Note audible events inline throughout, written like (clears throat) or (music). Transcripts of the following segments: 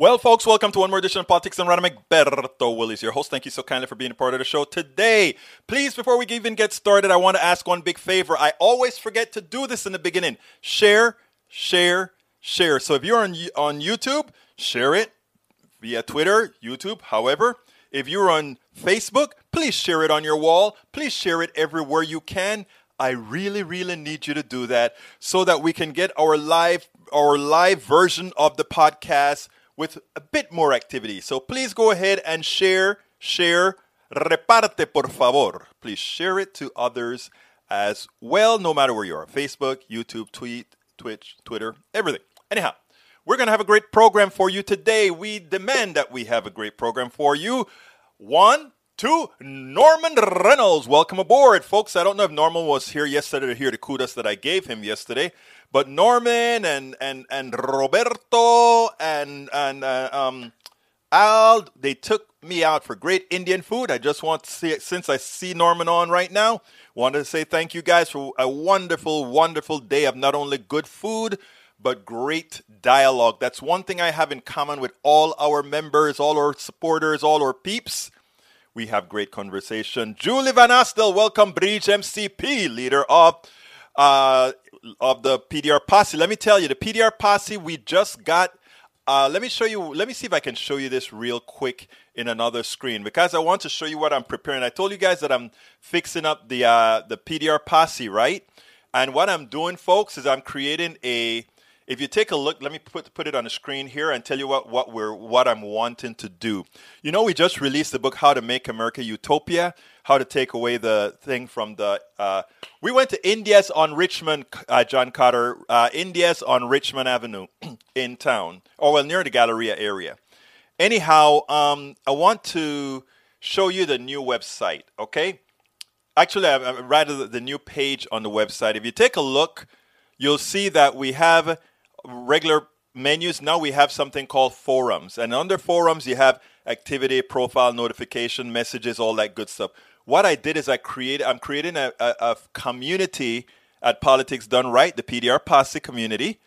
Well, folks, welcome to one more edition of Politics Done Right. Egberto Willies, your host. Thank you so kindly for being a part of the show today. Please, before we even get started, I want to ask one big favor. I always forget to do this in the beginning. Share, share, share. So if you're on on YouTube, share it via Twitter, YouTube, however. If you're on Facebook, please share it on your wall. Please share it everywhere you can. I really, really need you to do that so that we can get our live our live version of the podcast with a bit more activity. So please go ahead and share, share, reparte por favor. Please share it to others as well, no matter where you are Facebook, YouTube, tweet, Twitch, Twitter, everything. Anyhow, we're going to have a great program for you today. We demand that we have a great program for you. One, two, Norman Reynolds. Welcome aboard, folks. I don't know if Norman was here yesterday to hear the kudos that I gave him yesterday, but Norman and and and Roberto and and uh, um, Al, they took me out for great Indian food. I just want to see, since I see Norman on right now, wanted to say thank you guys for a wonderful, wonderful day of not only good food but great dialogue. That's one thing I have in common with all our members, all our supporters, all our peeps. We have great conversation. Julie Van Astel, welcome, Bridge MCP, leader of uh, of the PDR posse. Let me tell you, the PDR posse, we just got. Uh, let me show you. Let me see if I can show you this real quick in another screen because I want to show you what I'm preparing. I told you guys that I'm fixing up the uh, the PDR posse, right? And what I'm doing, folks, is I'm creating a if you take a look, let me put put it on the screen here and tell you what, what we're what I'm wanting to do. You know, we just released the book How to Make America Utopia, how to take away the thing from the. Uh, we went to India's on Richmond, uh, John Carter, uh, India's on Richmond Avenue (clears throat) in town, or well near the Galleria area. Anyhow, um, I want to show you the new website. Okay, actually, I, I rather the new page on the website. If you take a look, you'll see that we have regular menus, now we have something called forums. And under forums, you have activity, profile, notification, messages, all that good stuff. What I did is I created, I'm creating a, a, a community at Politics Done Right, the PDR Posse community.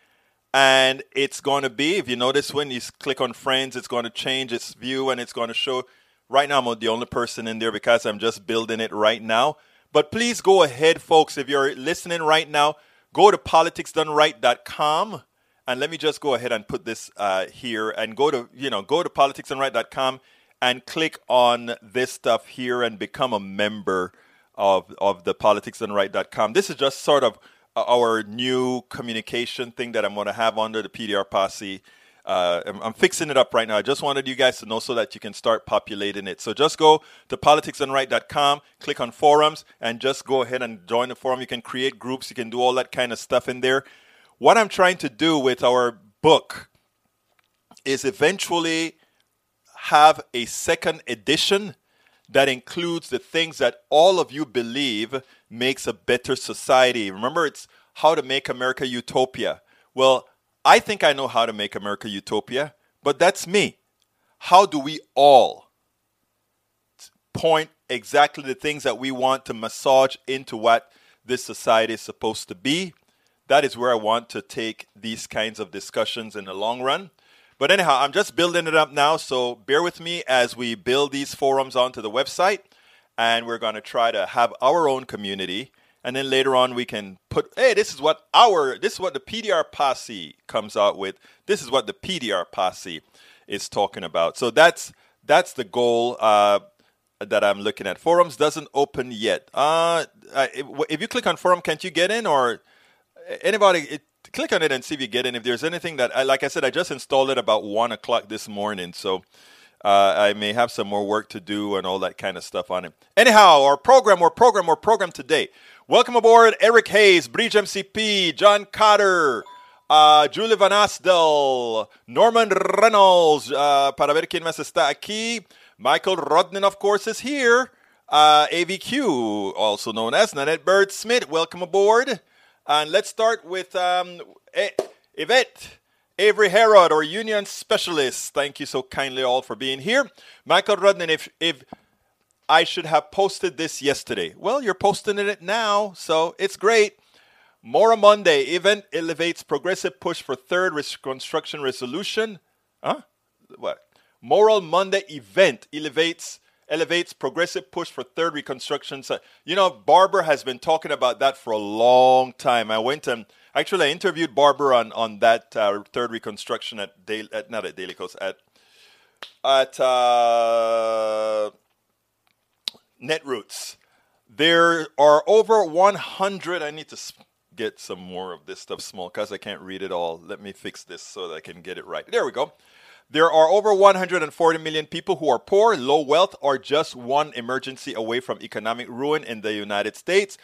And it's going to be, if you notice when you click on friends, it's going to change its view and it's going to show. Right now, I'm the only person in there because I'm just building it right now. But please go ahead, folks. If you're listening right now, go to politicsdoneright.com and let me just go ahead and put this uh, here and go to, you know, go to politicsdoneright.com and click on this stuff here and become a member of, of the politicsdoneright.com. This is just sort of our new communication thing that I'm going to have under the PDR posse. Uh, I'm, I'm, fixing it up right now. I just wanted you guys to know so that you can start populating it. So just go to politicsdoneright.com, click on forums, and just go ahead and join the forum. You can create groups, you can do all that kind of stuff in there what I'm trying to do with our book is eventually have a second edition that includes the things that all of you believe makes a better society. Remember, it's how to make America utopia. Well, I think I know how to make America utopia, but that's me. How do we all point exactly the things that we want to massage into what this society is supposed to be? That is where I want to take these kinds of discussions in the long run. But anyhow, I'm just building it up now, so bear with me as we build these forums onto the website, and we're going to try to have our own community. And then later on, we can put, hey, this is what our, this is what the PDR posse comes out with. This is what the PDR posse is talking about. So that's that's the goal uh, that I'm looking at. Forums doesn't open yet. Uh, if, if you click on forum, can't you get in or? Anybody it, click on it and see if you get in. If there's anything that, I, like I said, I just installed it about one o'clock this morning, so uh, I may have some more work to do and all that kind of stuff on it. Anyhow, our program, our program, our program today. Welcome aboard, Eric Hayes, Bridge MCP, John Cotter, uh, Julie Van Astel, Norman Reynolds, uh, para ver quién más está aquí. Michael Rodnan, of course, is here. Uh, AVQ, also known as Nanette Bird Smith, welcome aboard. And let's start with um, Yvette. Avery Herod, our union specialist. Thank you so kindly all for being here. Michael Rudnan, if, if I should have posted this yesterday. Well, you're posting it now, so it's great. Moral Monday event elevates progressive push for third reconstruction resolution. Huh? what? Moral Monday event elevates elevates progressive push for third reconstruction. So, you know, Barber has been talking about that for a long time. I went and actually I interviewed Barber on on that uh, third reconstruction at, Daily, at not at Daily Kos at at uh, Netroots. There are over 100. I need to get some more of this stuff small because I can't read it all. Let me fix this so that I can get it right. There we go. There are over 140 million people who are poor, low wealth, or just one emergency away from economic ruin in the United States.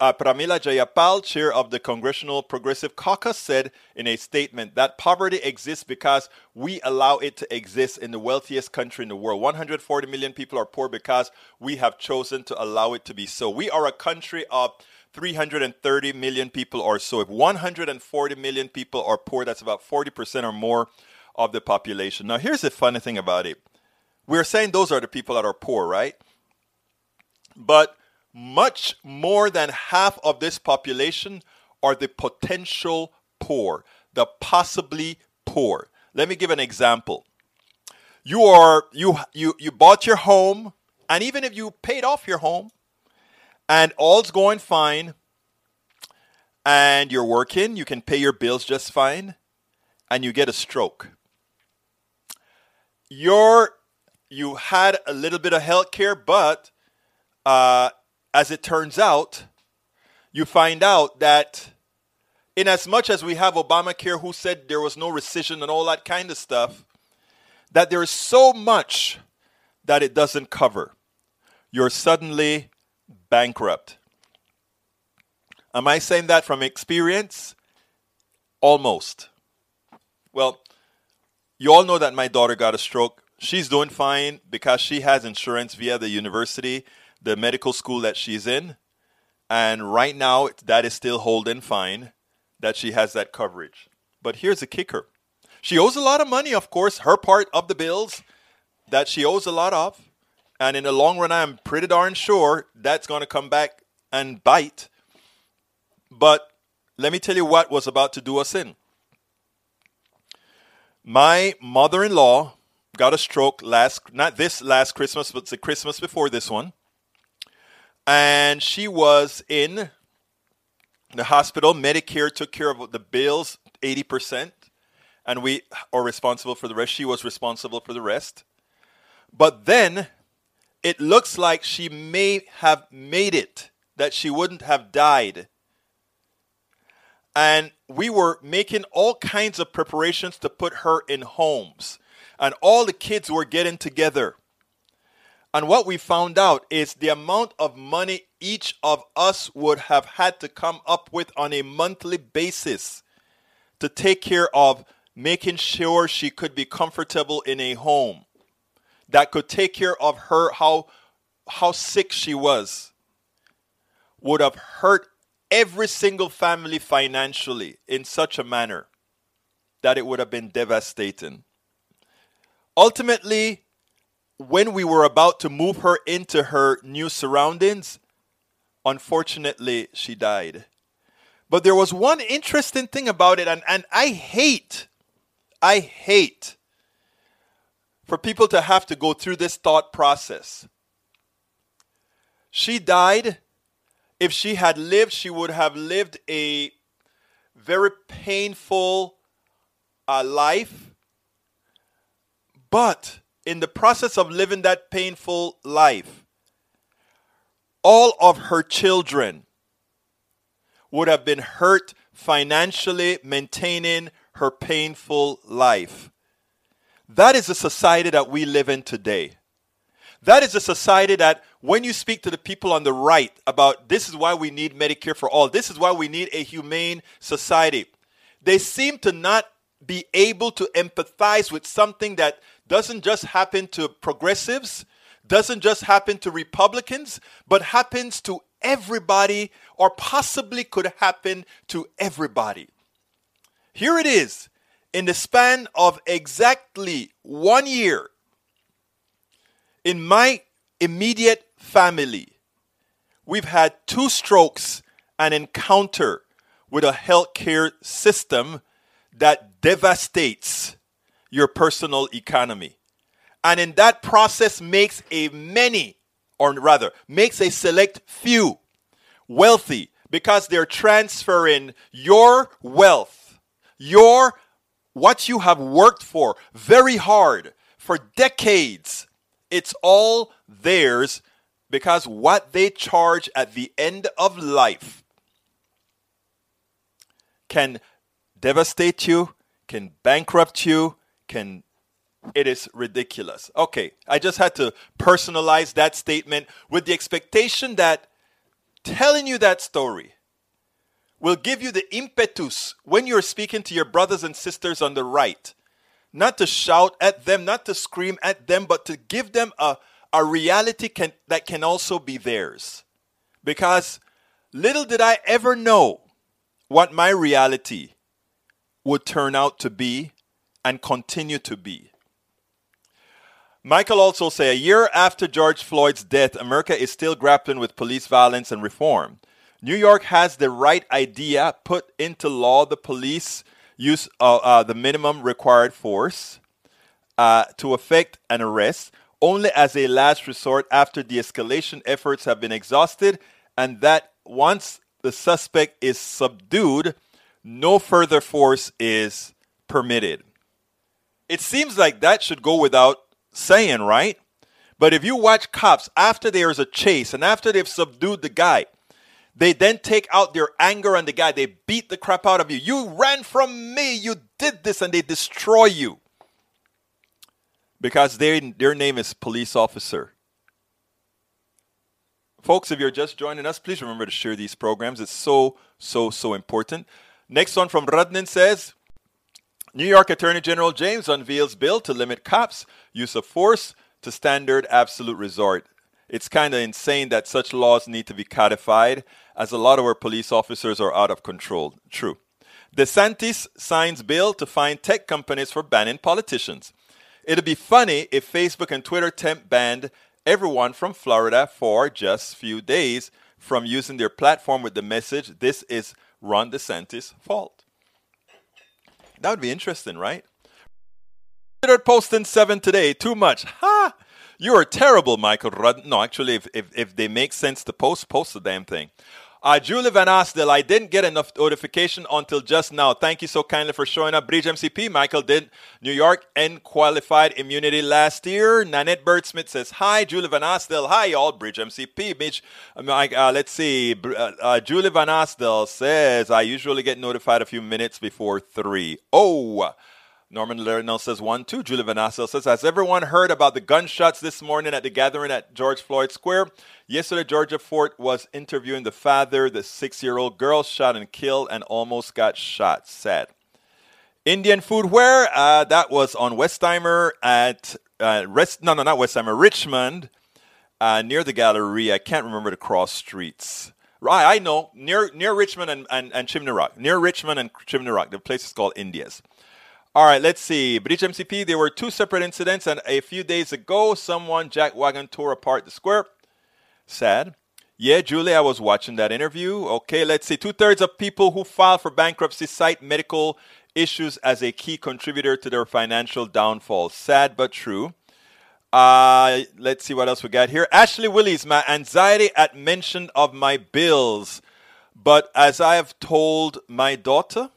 Uh, Pramila Jayapal, chair of the Congressional Progressive Caucus, said in a statement that poverty exists because we allow it to exist in the wealthiest country in the world. 140 million people are poor because we have chosen to allow it to be so. We are a country of 330 million people or so. If 140 million people are poor, that's about 40% or more of the population. Now, here's the funny thing about it we're saying those are the people that are poor, right? But much more than half of this population are the potential poor, the possibly poor. Let me give an example. You are you you you bought your home, and even if you paid off your home, and all's going fine, and you're working, you can pay your bills just fine, and you get a stroke. You're you had a little bit of health care, but uh, as it turns out, you find out that in as much as we have Obamacare who said there was no rescission and all that kind of stuff, that there is so much that it doesn't cover. You're suddenly bankrupt. Am I saying that from experience? Almost. Well, you all know that my daughter got a stroke. She's doing fine because she has insurance via the university the medical school that she's in. And right now, that is still holding fine that she has that coverage. But here's the kicker she owes a lot of money, of course, her part of the bills that she owes a lot of. And in the long run, I'm pretty darn sure that's going to come back and bite. But let me tell you what was about to do us in. My mother in law got a stroke last, not this last Christmas, but the Christmas before this one and she was in the hospital. Medicare took care of the bills, 80%, and we are responsible for the rest. She was responsible for the rest. But then it looks like she may have made it, that she wouldn't have died. And we were making all kinds of preparations to put her in homes. And all the kids were getting together and what we found out is the amount of money each of us would have had to come up with on a monthly basis to take care of making sure she could be comfortable in a home that could take care of her how how sick she was would have hurt every single family financially in such a manner that it would have been devastating ultimately when we were about to move her into her new surroundings, unfortunately, she died. But there was one interesting thing about it, and, and I hate, I hate for people to have to go through this thought process. She died. If she had lived, she would have lived a very painful uh, life. But in the process of living that painful life, all of her children would have been hurt financially maintaining her painful life. That is the society that we live in today. That is a society that when you speak to the people on the right about this is why we need Medicare for all, this is why we need a humane society, they seem to not be able to empathize with something that doesn't just happen to progressives, doesn't just happen to Republicans, but happens to everybody or possibly could happen to everybody. Here it is in the span of exactly one year in my immediate family, we've had two strokes and encounter with a healthcare system that devastates your personal economy. And in that process makes a many, or rather, makes a select few wealthy because they're transferring your wealth, your what you have worked for very hard for decades. It's all theirs because what they charge at the end of life can devastate you, can bankrupt you, can it is ridiculous. Okay, I just had to personalize that statement with the expectation that telling you that story will give you the impetus when you're speaking to your brothers and sisters on the right, not to shout at them, not to scream at them, but to give them a, a reality can, that can also be theirs. Because little did I ever know what my reality would turn out to be and continue to be. Michael also said a year after George Floyd's death, America is still grappling with police violence and reform. New York has the right idea, put into law the police use uh, uh, the minimum required force uh, to effect an arrest only as a last resort after the escalation efforts have been exhausted, and that once the suspect is subdued, no further force is permitted. It seems like that should go without saying, right? But if you watch cops after there's a chase and after they've subdued the guy, they then take out their anger on the guy. They beat the crap out of you. You ran from me. You did this, and they destroy you because they, their name is police officer. Folks, if you're just joining us, please remember to share these programs. It's so, so, so important. Next one from Rudnin says New York Attorney General James unveils bill to limit cops' use of force to standard absolute resort. It's kind of insane that such laws need to be codified, as a lot of our police officers are out of control. True. DeSantis signs bill to fine tech companies for banning politicians. It'd be funny if Facebook and Twitter temp banned everyone from Florida for just a few days from using their platform with the message, "This is Ron DeSantis' fault." That would be interesting, right? Posting seven today. Too much. Ha! You are terrible, Michael Rudd. No, actually, if, if, if they make sense to post, post the damn thing. Uh, Julie Van Asdel, I didn't get enough notification until just now. Thank you so kindly for showing up. Bridge MCP, Michael did New York and qualified immunity last year. Nanette Birdsmith says, Hi, Julie Van Asdel. Hi, y'all. Bridge MCP. Mitch, um, uh, let's see. Uh, uh, Julie Van Asdel says, I usually get notified a few minutes before 3. Oh, Norman Lerner says one, two. Julie Vanassa says, Has everyone heard about the gunshots this morning at the gathering at George Floyd Square? Yesterday, Georgia Fort was interviewing the father. The six year old girl shot and killed and almost got shot. Sad. Indian food where? Uh, that was on Westheimer at, uh, Rest, no, no, not Westheimer, Richmond, uh, near the gallery. I can't remember the cross streets. Right, I know, near near Richmond and, and, and Chimney Rock. Near Richmond and Chimney Rock. The place is called India's. All right, let's see. Bridge MCP, there were two separate incidents, and a few days ago, someone jack wagon tore apart the square. Sad. Yeah, Julie, I was watching that interview. Okay, let's see. Two thirds of people who file for bankruptcy cite medical issues as a key contributor to their financial downfall. Sad but true. Uh, let's see what else we got here. Ashley Willis, my anxiety at mention of my bills. But as I have told my daughter,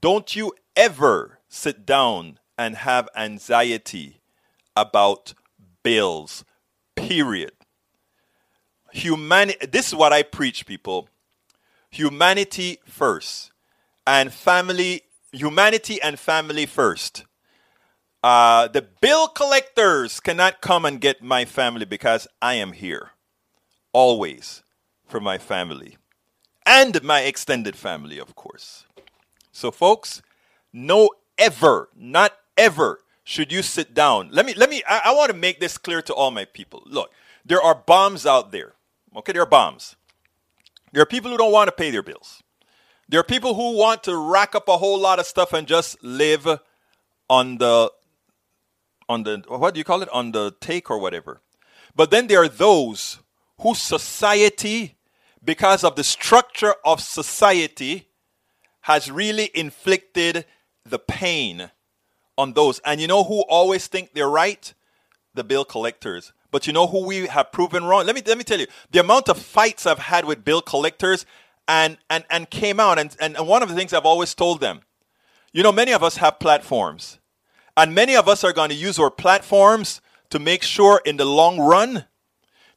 don't you ever sit down and have anxiety about bills, period. Humanity, this is what I preach, people. Humanity first, and family, humanity and family first. Uh, the bill collectors cannot come and get my family because I am here always for my family and my extended family, of course. So, folks, no ever, not ever should you sit down. Let me, let me, I, I want to make this clear to all my people. Look, there are bombs out there. Okay, there are bombs. There are people who don't want to pay their bills. There are people who want to rack up a whole lot of stuff and just live on the on the what do you call it on the take or whatever. But then there are those whose society because of the structure of society has really inflicted the pain on those. And you know who always think they're right? The bill collectors. But you know who we have proven wrong? Let me let me tell you, the amount of fights I've had with bill collectors and and, and came out and, and one of the things I've always told them, you know, many of us have platforms. And many of us are going to use our platforms to make sure in the long run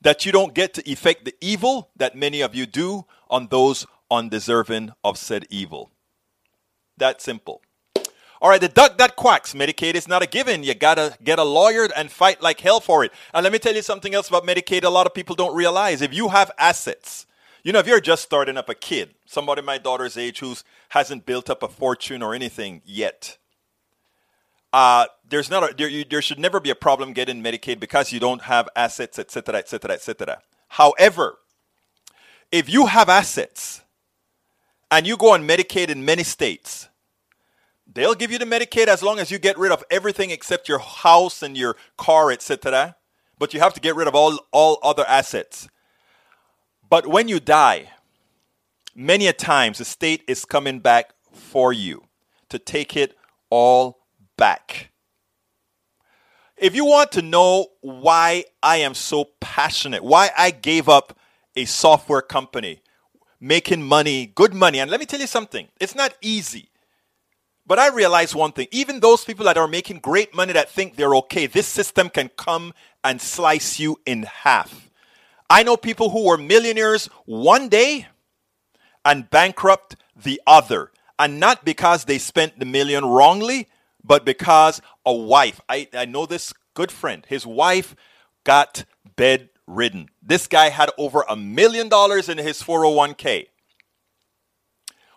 that you don't get to effect the evil that many of you do on those undeserving of said evil. That simple. All right, the duck that quacks. Medicaid is not a given. You gotta get a lawyer and fight like hell for it. And let me tell you something else about Medicaid a lot of people don't realize. If you have assets, you know, if you're just starting up a kid, somebody my daughter's age who hasn't built up a fortune or anything yet, uh, there's not a, there, you, there should never be a problem getting Medicaid because you don't have assets, etc., etc., etc. However, if you have assets and you go on Medicaid in many states, they'll give you the Medicaid as long as you get rid of everything except your house and your car, etc. But you have to get rid of all, all other assets. But when you die, many a times the state is coming back for you to take it all back. If you want to know why I am so passionate, why I gave up a software company, making money, good money. And let me tell you something it's not easy. But I realize one thing even those people that are making great money that think they're okay, this system can come and slice you in half. I know people who were millionaires one day and bankrupt the other. And not because they spent the million wrongly, but because a wife, I, I know this good friend, his wife got bedridden. This guy had over a million dollars in his 401k.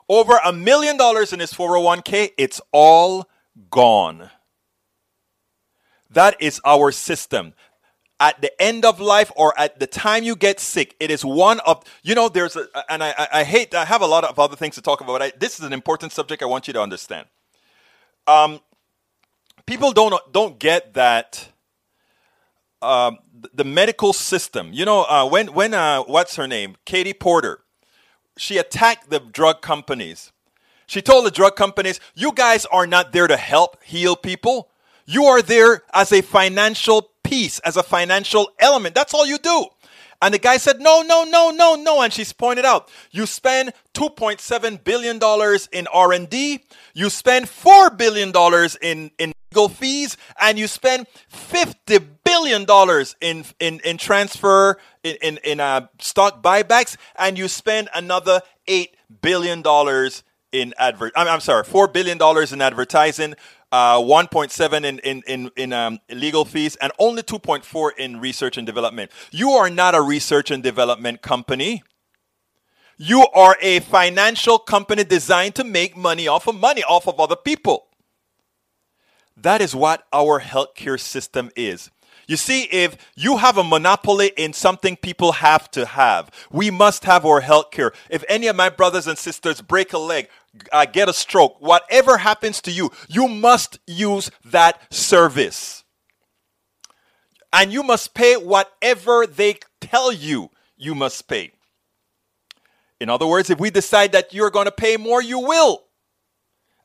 Over a million dollars in his 401k, it's all gone. That is our system. At the end of life or at the time you get sick, it is one of, you know, there's a, and I, I hate, I have a lot of other things to talk about, but I, this is an important subject I want you to understand. Um, people don't, don't get that um, the medical system. You know, uh, when when uh, what's her name, Katie Porter, she attacked the drug companies. She told the drug companies, "You guys are not there to help heal people. You are there as a financial piece, as a financial element. That's all you do." And the guy said, "No, no, no, no, no." And she's pointed out, "You spend 2.7 billion dollars in R&D. You spend 4 billion dollars in in legal fees, and you spend 50 billion dollars in, in, in transfer in, in, in uh, stock buybacks, and you spend another eight billion dollars in advert. I'm, I'm, sorry, four billion dollars in advertising, uh, 1.7 in in in, in um, legal fees, and only 2.4 in research and development. You are not a research and development company. You are a financial company designed to make money off of money off of other people. That is what our healthcare system is. You see, if you have a monopoly in something people have to have, we must have our health care. If any of my brothers and sisters break a leg, uh, get a stroke, whatever happens to you, you must use that service. And you must pay whatever they tell you you must pay. In other words, if we decide that you're going to pay more, you will.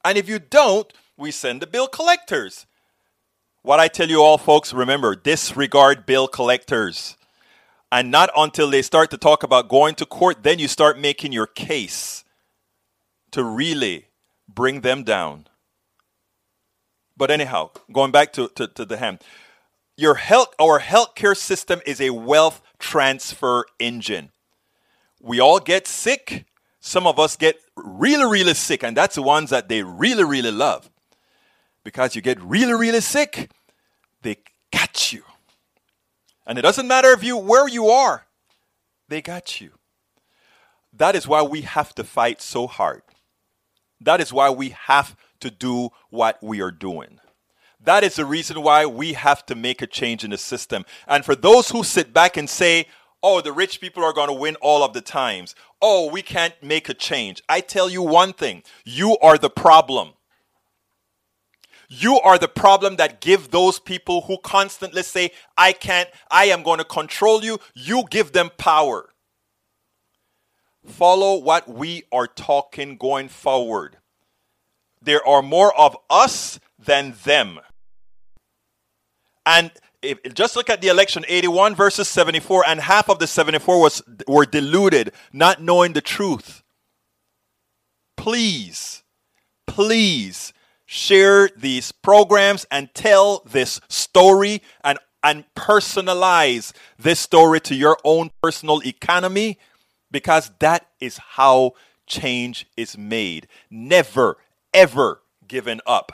And if you don't, we send the bill collectors. What I tell you all, folks, remember disregard bill collectors. And not until they start to talk about going to court, then you start making your case to really bring them down. But anyhow, going back to, to, to the ham, your health, our healthcare system is a wealth transfer engine. We all get sick. Some of us get really, really sick, and that's the ones that they really, really love because you get really, really sick, they got you. And it doesn't matter if you where you are, they got you. That is why we have to fight so hard. That is why we have to do what we are doing. That is the reason why we have to make a change in the system. And for those who sit back and say, oh, the rich people are going to win all of the times. Oh, we can't make a change. I tell you one thing you are the problem. You are the problem that give those people who constantly say, I can't, I am going to control you. You give them power. Follow what we are talking going forward. there are more of us than them. And if, just look at the election 81 versus 74 and half of the 74 was were deluded not knowing the truth please please share these programs and tell this story and and personalize this story to your own personal economy because that is how change is made never ever given up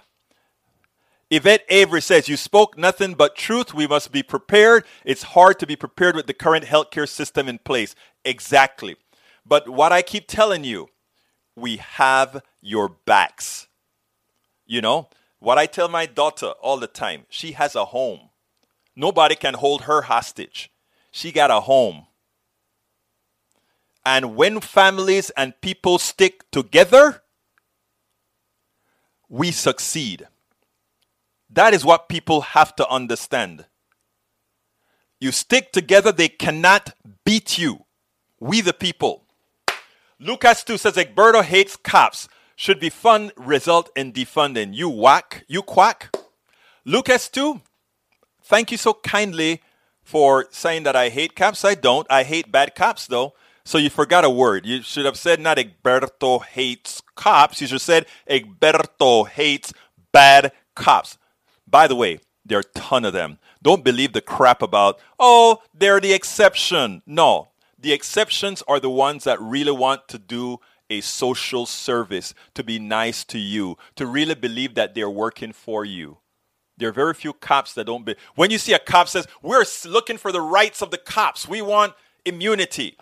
Yvette Avery says, You spoke nothing but truth. We must be prepared. It's hard to be prepared with the current healthcare system in place. Exactly. But what I keep telling you, we have your backs. You know, what I tell my daughter all the time, she has a home. Nobody can hold her hostage. She got a home. And when families and people stick together, we succeed. That is what people have to understand. You stick together, they cannot beat you. We the people. Lucas 2 says Egberto hates cops. Should be fun result in defunding. You whack, you quack. Lucas too. thank you so kindly for saying that I hate cops. I don't. I hate bad cops though. So you forgot a word. You should have said not Egberto hates cops. You should have said Egberto hates bad cops. By the way, there are a ton of them. Don't believe the crap about, oh, they're the exception. No, the exceptions are the ones that really want to do a social service, to be nice to you, to really believe that they're working for you. There are very few cops that don't be. When you see a cop says, "We're looking for the rights of the cops. We want immunity."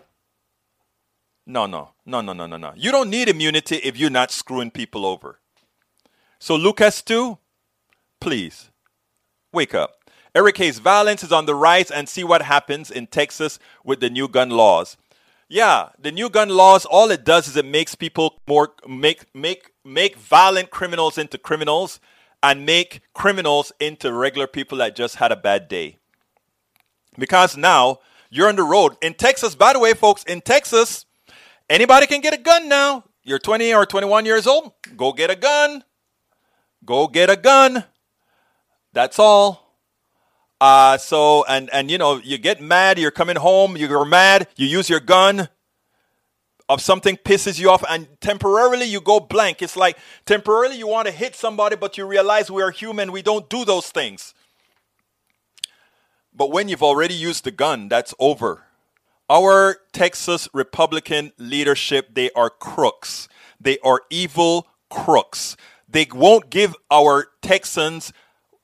No, no, no, no, no, no, no. You don't need immunity if you're not screwing people over. So Lucas 2, please wake up. Eric Hayes, violence is on the rise and see what happens in Texas with the new gun laws. Yeah, the new gun laws, all it does is it makes people more make make make violent criminals into criminals and make criminals into regular people that just had a bad day. Because now you're on the road. In Texas, by the way, folks, in Texas, anybody can get a gun now. You're 20 or 21 years old, go get a gun. Go get a gun. That's all. Uh, so and and you know you get mad. You're coming home. You're mad. You use your gun. Of something pisses you off, and temporarily you go blank. It's like temporarily you want to hit somebody, but you realize we are human. We don't do those things. But when you've already used the gun, that's over. Our Texas Republican leadership, they are crooks. They are evil crooks. They won't give our Texans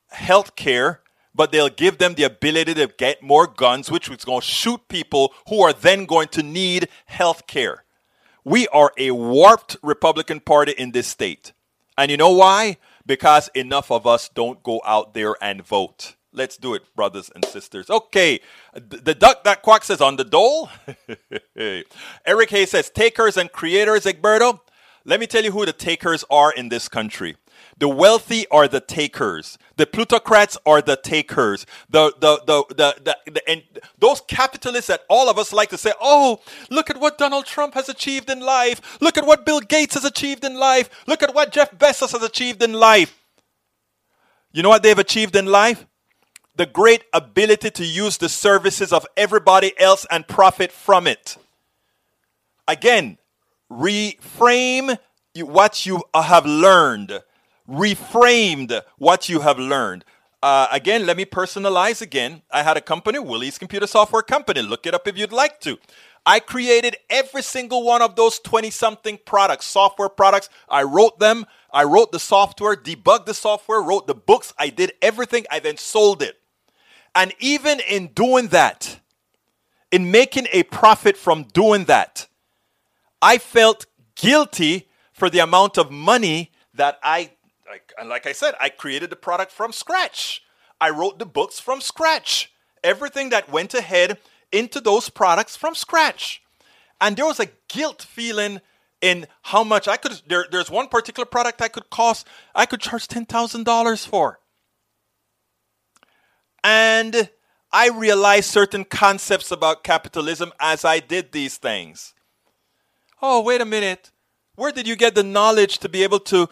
health care, but they'll give them the ability to get more guns, which is going to shoot people who are then going to need health care. We are a warped Republican Party in this state. And you know why? Because enough of us don't go out there and vote. Let's do it, brothers and sisters. Okay, the duck that quacks says on the dole. (laughs) Eric Hayes says takers and creators, Egberto. Let me tell you who the takers are in this country. The wealthy are the takers. The plutocrats are the takers. The, the, the, the, the, and those capitalists that all of us like to say, oh, look at what Donald Trump has achieved in life. Look at what Bill Gates has achieved in life. Look at what Jeff Bezos has achieved in life. You know what they've achieved in life? The great ability to use the services of everybody else and profit from it. Again, reframe what you have learned reframed what you have learned. Uh, again, let me personalize again. I had a company, Willies Computer Software Company. Look it up if you'd like to. I created every single one of those 20 something products, software products. I wrote them. I wrote the software, debugged the software, wrote the books. I did everything. I then sold it. And even in doing that, in making a profit from doing that, I felt guilty for the amount of money that I and like I said, I created the product from scratch. I wrote the books from scratch. Everything that went ahead into those products from scratch. And there was a guilt feeling in how much I could there, there's one particular product I could cost I could charge $10,000 for. And I realized certain concepts about capitalism as I did these things. Oh, wait a minute. Where did you get the knowledge to be able to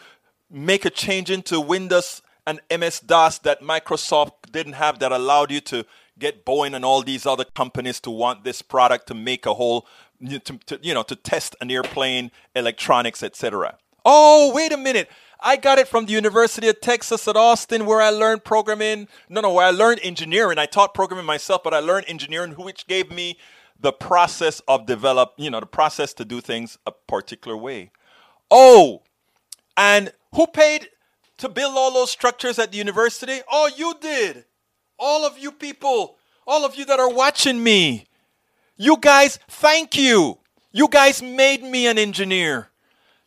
make a change into Windows and MS DOS that Microsoft didn't have that allowed you to get Boeing and all these other companies to want this product to make a whole, to, to, you know, to test an airplane, electronics, etc. Oh, wait a minute. I got it from the University of Texas at Austin, where I learned programming. No, no, where I learned engineering. I taught programming myself, but I learned engineering, which gave me the process of develop, you know, the process to do things a particular way. Oh, and who paid to build all those structures at the university? Oh, you did. All of you people, all of you that are watching me. You guys, thank you. You guys made me an engineer.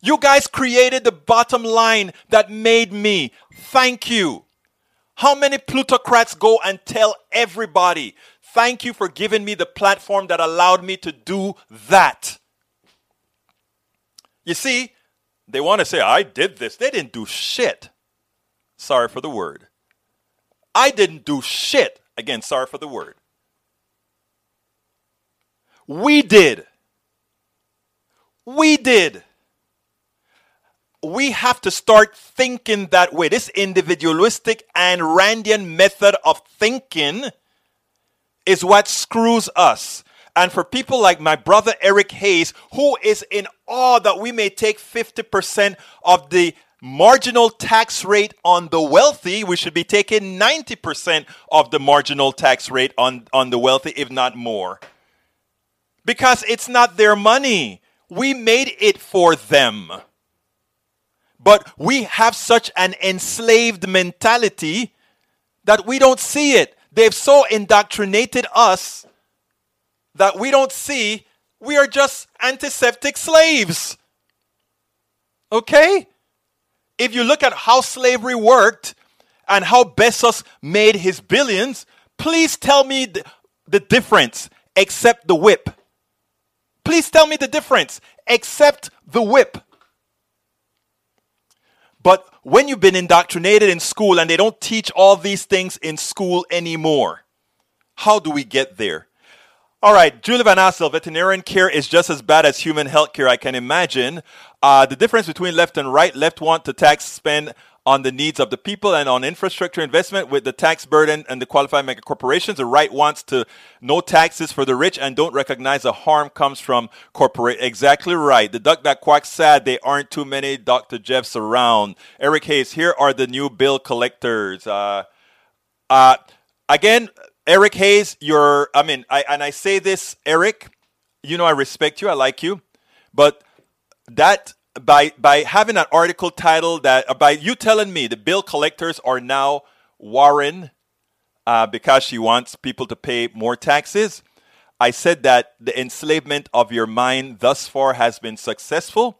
You guys created the bottom line that made me. Thank you. How many plutocrats go and tell everybody, thank you for giving me the platform that allowed me to do that? You see, they want to say, I did this. They didn't do shit. Sorry for the word. I didn't do shit. Again, sorry for the word. We did. We did. We have to start thinking that way. This individualistic and Randian method of thinking is what screws us. And for people like my brother Eric Hayes, who is in awe that we may take 50% of the marginal tax rate on the wealthy, we should be taking 90% of the marginal tax rate on, on the wealthy, if not more. Because it's not their money. We made it for them. But we have such an enslaved mentality that we don't see it. They've so indoctrinated us that we don't see we are just antiseptic slaves. Okay? If you look at how slavery worked and how Bezos made his billions, please tell me the, the difference except the whip. Please tell me the difference except the whip. But when you've been indoctrinated in school and they don't teach all these things in school anymore, how do we get there? All right, Julie Van Assel, veterinarian care is just as bad as human health care, I can imagine. Uh, the difference between left and right, left want to tax spend on the needs of the people and on infrastructure investment with the tax burden and the qualified mega corporations. The right wants to no taxes for the rich and don't recognize the harm comes from corporate. Exactly right. The duck that quacks sad they aren't too many Dr. Jeffs around. Eric Hayes, here are the new bill collectors. Uh, uh, again, Eric Hayes, you're, I mean, I, and I say this, Eric, you know, I respect you, I like you, but that by by having an article title that uh, by you telling me the bill collectors are now Warren uh, because she wants people to pay more taxes. I said that the enslavement of your mind thus far has been successful.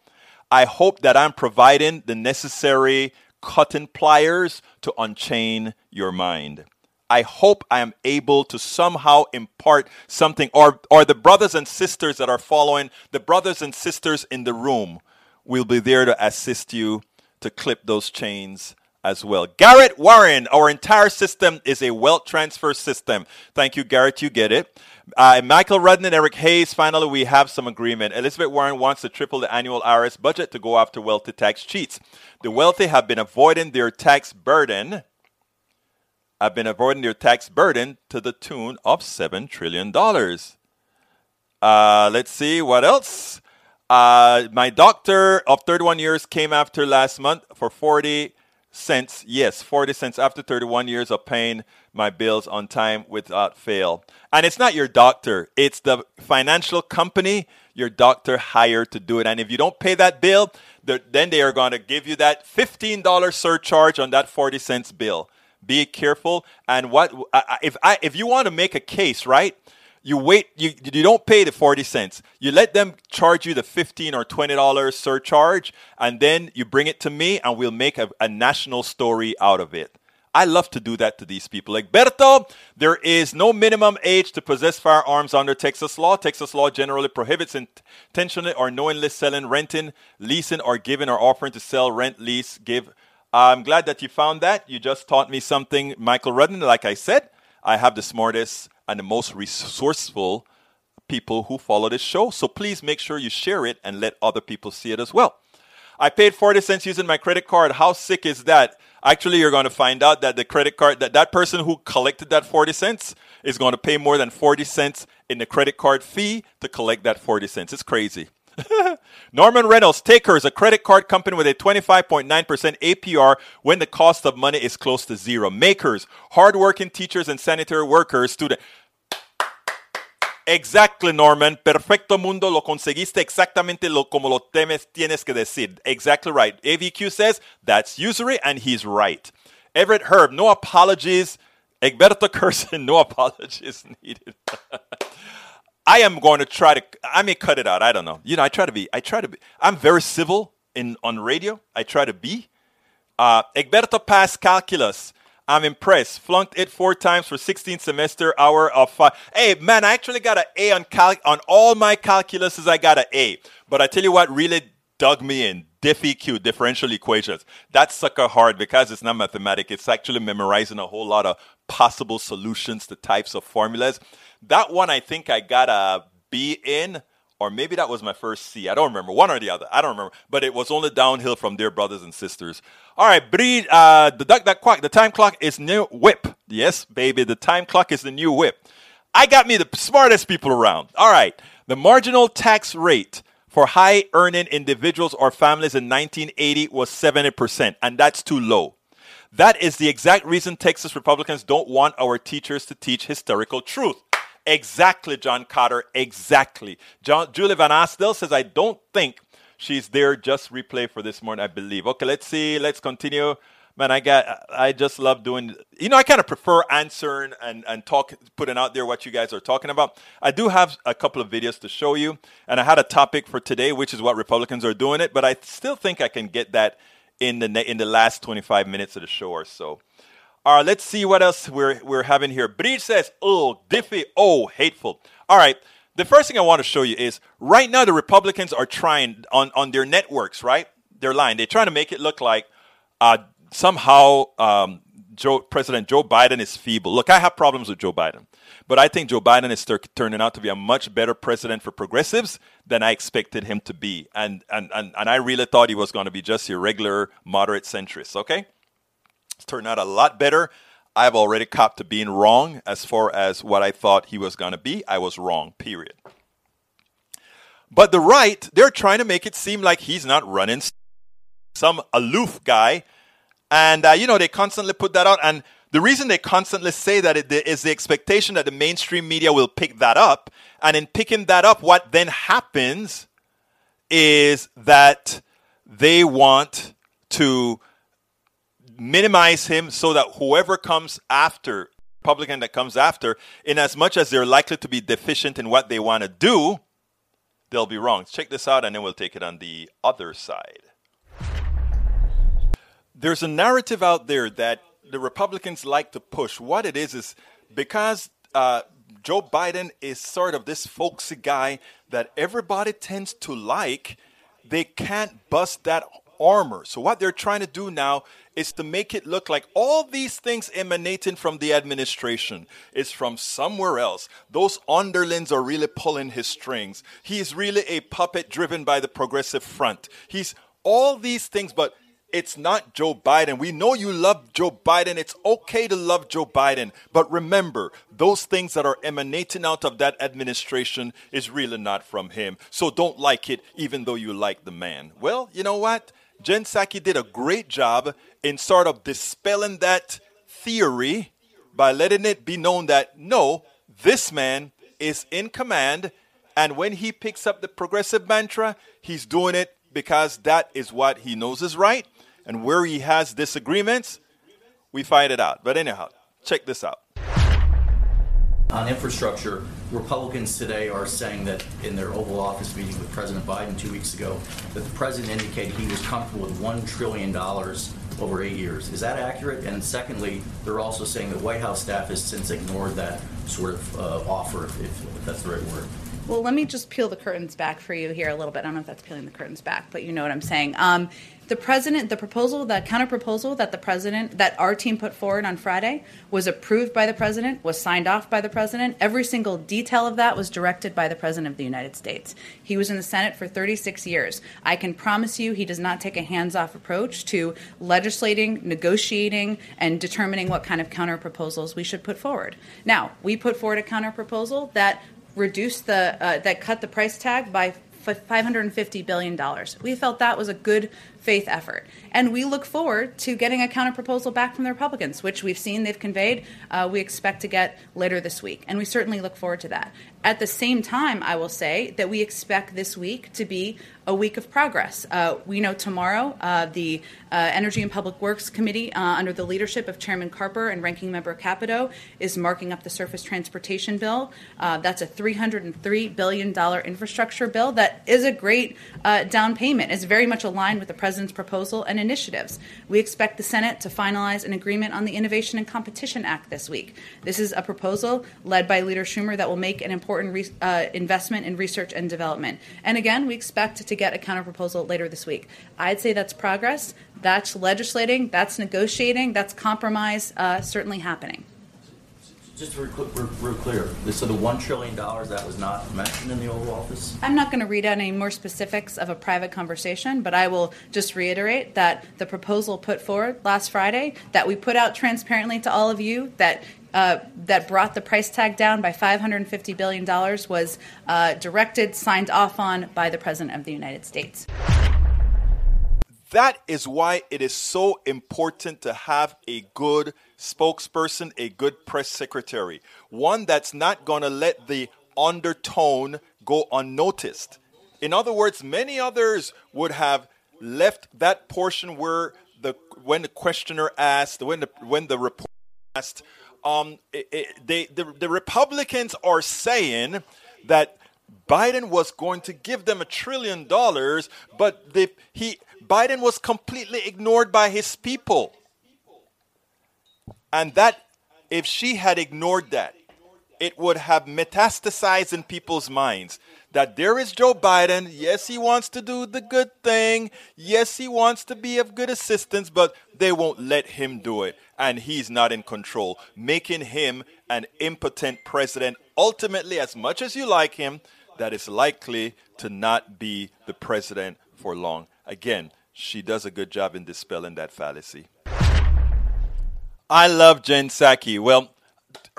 I hope that I'm providing the necessary cotton pliers to unchain your mind. I hope I am able to somehow impart something, or, or the brothers and sisters that are following, the brothers and sisters in the room will be there to assist you to clip those chains as well. Garrett Warren, our entire system is a wealth transfer system. Thank you, Garrett. You get it. Uh, Michael Rudden and Eric Hayes, finally, we have some agreement. Elizabeth Warren wants to triple the annual IRS budget to go after wealthy tax cheats. The wealthy have been avoiding their tax burden. Have been avoiding their tax burden to the tune of $7 trillion. Uh, let's see what else. Uh, my doctor of 31 years came after last month for 40 cents. Yes, 40 cents after 31 years of paying my bills on time without fail. And it's not your doctor, it's the financial company your doctor hired to do it. And if you don't pay that bill, then they are going to give you that $15 surcharge on that 40 cents bill. Be careful. And what if I if you want to make a case, right? you wait you you don't pay the 40 cents you let them charge you the 15 or 20 dollars surcharge and then you bring it to me and we'll make a, a, national story out of it i love to do that to these people like berto there is no minimum age to possess firearms under texas law texas law generally prohibits intentionally or knowingly selling renting leasing or giving or offering to sell rent lease give i'm glad that you found that you just taught me something michael rudden like i said i have the smartest and the most resourceful people who follow this show. So please make sure you share it and let other people see it as well. I paid 40 cents using my credit card. How sick is that? Actually, you're going to find out that the credit card, that that person who collected that 40 cents is going to pay more than 40 cents in the credit card fee to collect that 40 cents. It's crazy. (laughs) Norman Reynolds, Takers, a credit card company with a 25.9% APR when the cost of money is close to zero. Makers, hardworking teachers and sanitary workers, student. Exactly, Norman. Perfecto mundo, lo conseguiste exactamente lo como lo temes, tienes que decir. Exactly right. AVQ says that's usury, and he's right. Everett Herb, no apologies. Egberto Curson, (laughs) no apologies needed. (laughs) I am going to try to. I may cut it out. I don't know. You know, I try to be. I try to be. I'm very civil in on radio. I try to be. Uh, Egberto passed calculus. I'm impressed. Flunked it four times for 16th semester hour of five. Hey man, I actually got an A on cal- on all my calculuses. I got an A. But I tell you what, really dug me in. DiffEq, differential equations. That's sucker hard because it's not mathematics. It's actually memorizing a whole lot of possible solutions to types of formulas. That one I think I got a B in, or maybe that was my first C. I don't remember. One or the other. I don't remember. But it was only downhill from there, brothers and sisters. All right, breed, uh, the duck that quack. The time clock is new whip. Yes, baby, the time clock is the new whip. I got me the smartest people around. All right, the marginal tax rate for high earning individuals or families in 1980 was 70%, and that's too low. That is the exact reason Texas Republicans don't want our teachers to teach historical truth. Exactly, John Cotter. Exactly. John, Julie Van Astel says, I don't think she's there. Just replay for this morning, I believe. Okay, let's see. Let's continue. Man, I got. I just love doing. You know, I kind of prefer answering and and talk, putting out there what you guys are talking about. I do have a couple of videos to show you, and I had a topic for today, which is what Republicans are doing it. But I still think I can get that in the in the last 25 minutes of the show or so. All right, let's see what else we're we're having here. Breed says, "Oh, diffy, oh, hateful." All right, the first thing I want to show you is right now the Republicans are trying on on their networks, right? They're lying. They're trying to make it look like uh, somehow um, Joe, President Joe Biden is feeble. Look, I have problems with Joe Biden, but I think Joe Biden is ter- turning out to be a much better president for progressives than I expected him to be. And, and, and, and I really thought he was going to be just your regular moderate centrist, okay? It's turned out a lot better. I've already copped to being wrong as far as what I thought he was going to be. I was wrong, period. But the right, they're trying to make it seem like he's not running some aloof guy and, uh, you know, they constantly put that out. And the reason they constantly say that is the expectation that the mainstream media will pick that up. And in picking that up, what then happens is that they want to minimize him so that whoever comes after, Republican that comes after, in as much as they're likely to be deficient in what they want to do, they'll be wrong. Check this out, and then we'll take it on the other side there's a narrative out there that the Republicans like to push. What it is is because uh, Joe Biden is sort of this folksy guy that everybody tends to like, they can't bust that armor. So, what they're trying to do now is to make it look like all these things emanating from the administration is from somewhere else. Those underlings are really pulling his strings. He's really a puppet driven by the progressive front. He's all these things, but it's not Joe Biden. We know you love Joe Biden. It's okay to love Joe Biden. But remember, those things that are emanating out of that administration is really not from him. So don't like it, even though you like the man. Well, you know what? Jen Psaki did a great job in sort of dispelling that theory by letting it be known that no, this man is in command. And when he picks up the progressive mantra, he's doing it because that is what he knows is right and where he has disagreements, we fight it out. But anyhow, check this out. On infrastructure, Republicans today are saying that in their Oval Office meeting with President Biden two weeks ago, that the president indicated he was comfortable with $1 trillion over eight years. Is that accurate? And secondly, they're also saying that White House staff has since ignored that sort of uh, offer, if, if that's the right word. Well, let me just peel the curtains back for you here a little bit. I don't know if that's peeling the curtains back, but you know what I'm saying. Um, the president, the proposal, the counter proposal that the president, that our team put forward on Friday, was approved by the president, was signed off by the president. Every single detail of that was directed by the president of the United States. He was in the Senate for 36 years. I can promise you, he does not take a hands-off approach to legislating, negotiating, and determining what kind of counter proposals we should put forward. Now, we put forward a counter proposal that reduced the uh, that cut the price tag by 550 billion dollars. We felt that was a good faith effort. And we look forward to getting a counterproposal back from the Republicans, which we've seen they've conveyed uh, we expect to get later this week. And we certainly look forward to that. At the same time, I will say that we expect this week to be a week of progress. Uh, we know tomorrow uh, the uh, Energy and Public Works Committee, uh, under the leadership of Chairman Carper and Ranking Member Capito, is marking up the Surface Transportation Bill. Uh, that's a $303 billion infrastructure bill that is a great down payment. It's very much aligned with the President's President's proposal and initiatives. We expect the Senate to finalize an agreement on the Innovation and Competition Act this week. This is a proposal led by Leader Schumer that will make an important re- uh, investment in research and development. And again, we expect to get a counterproposal later this week. I'd say that's progress. That's legislating. That's negotiating. That's compromise. Uh, certainly happening. Just real, real, real clear, so the $1 trillion that was not mentioned in the Oval Office? I'm not going to read out any more specifics of a private conversation, but I will just reiterate that the proposal put forward last Friday, that we put out transparently to all of you, that uh, that brought the price tag down by $550 billion was uh, directed, signed off on by the President of the United States. That is why it is so important to have a good spokesperson, a good press secretary, one that's not going to let the undertone go unnoticed. In other words, many others would have left that portion where the when the questioner asked, when the when the report asked, um, it, it, they the, the Republicans are saying that Biden was going to give them a trillion dollars, but they, he Biden was completely ignored by his people. And that, if she had ignored that, it would have metastasized in people's minds that there is Joe Biden. Yes, he wants to do the good thing. Yes, he wants to be of good assistance, but they won't let him do it. And he's not in control, making him an impotent president. Ultimately, as much as you like him, that is likely to not be the president for long. Again, she does a good job in dispelling that fallacy. I love Jen Psaki. Well,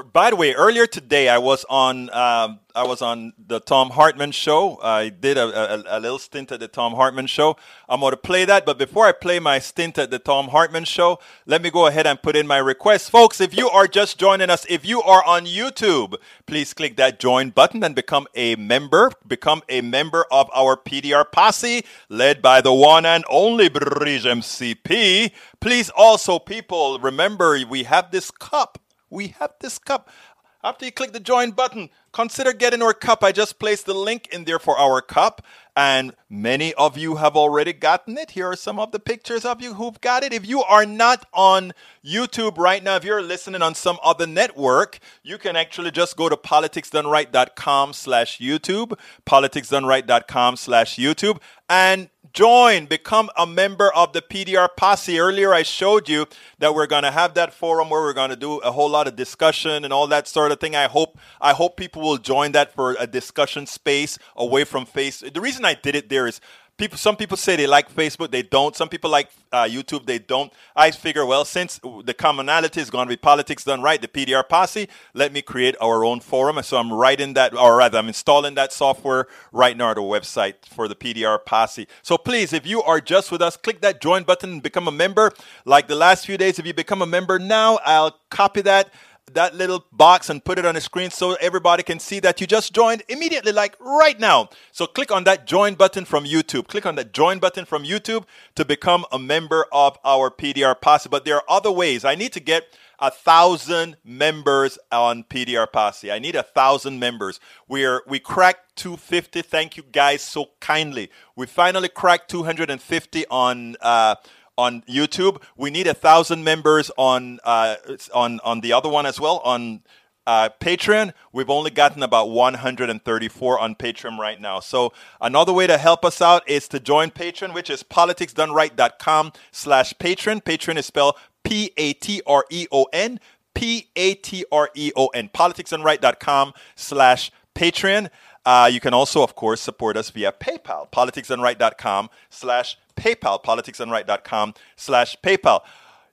by the way, earlier today I was on um, I was on the Thom Hartmann show. I did a, a, a, little stint at the Thom Hartmann show. I'm going to play that, but before I play my stint at the Thom Hartmann show, let me go ahead and put in my request, folks. If you are just joining us, if you are on YouTube, please click that join button and become a member. Become a member of our PDR posse, led by the one and only Bridge MCP. Please also, people, remember we have this cup we have this cup. After you click the join button, consider getting our cup. I just placed the link in there for our cup, and many of you have already gotten it. Here are some of the pictures of you who've got it. If you are not on YouTube right now, if you're listening on some other network, you can actually just go to politicsdoneright.com slash YouTube, politicsdoneright.com slash YouTube, and join, become a member of the PDR posse. Earlier, I showed you that we're going to have that forum where we're going to do a whole lot of discussion and all that sort of thing. I hope I hope people will join that for a discussion space away from face. The reason I did it there is people some people say they like facebook they don't. Some people like uh, youtube they don't. I figure well since the commonality is going to be politics done right the pdr posse let me create our own forum. So i'm writing that or rather i'm installing that software right now at the website for the pdr posse. So please if you are just with us click that join button and become a member. Like the last few days if you become a member now i'll copy that that little box and put it on the screen so everybody can see that you just joined immediately, like right now. So click on that join button from YouTube. Click on that join button from YouTube to become a member of our PDR Posse. But there are other ways. I need to get a thousand members on PDR Posse. I need a thousand members. We're we cracked 250. Thank you guys so kindly. We finally cracked 250 on uh, on YouTube. We need a thousand members on uh, on on the other one as well on uh, Patreon, we've only gotten about 134 on Patreon right now. So another way to help us out is to join Patreon, which is politicsdoneright.com slash Patreon. Patreon is spelled P-A-T-R-E-O-N, P-A-T-R-E-O-N, politicsdoneright.com slash Patreon. Uh, you can also, of course, support us via PayPal, politicsdoneright.com slash PayPal, politicsdoneright.com slash PayPal.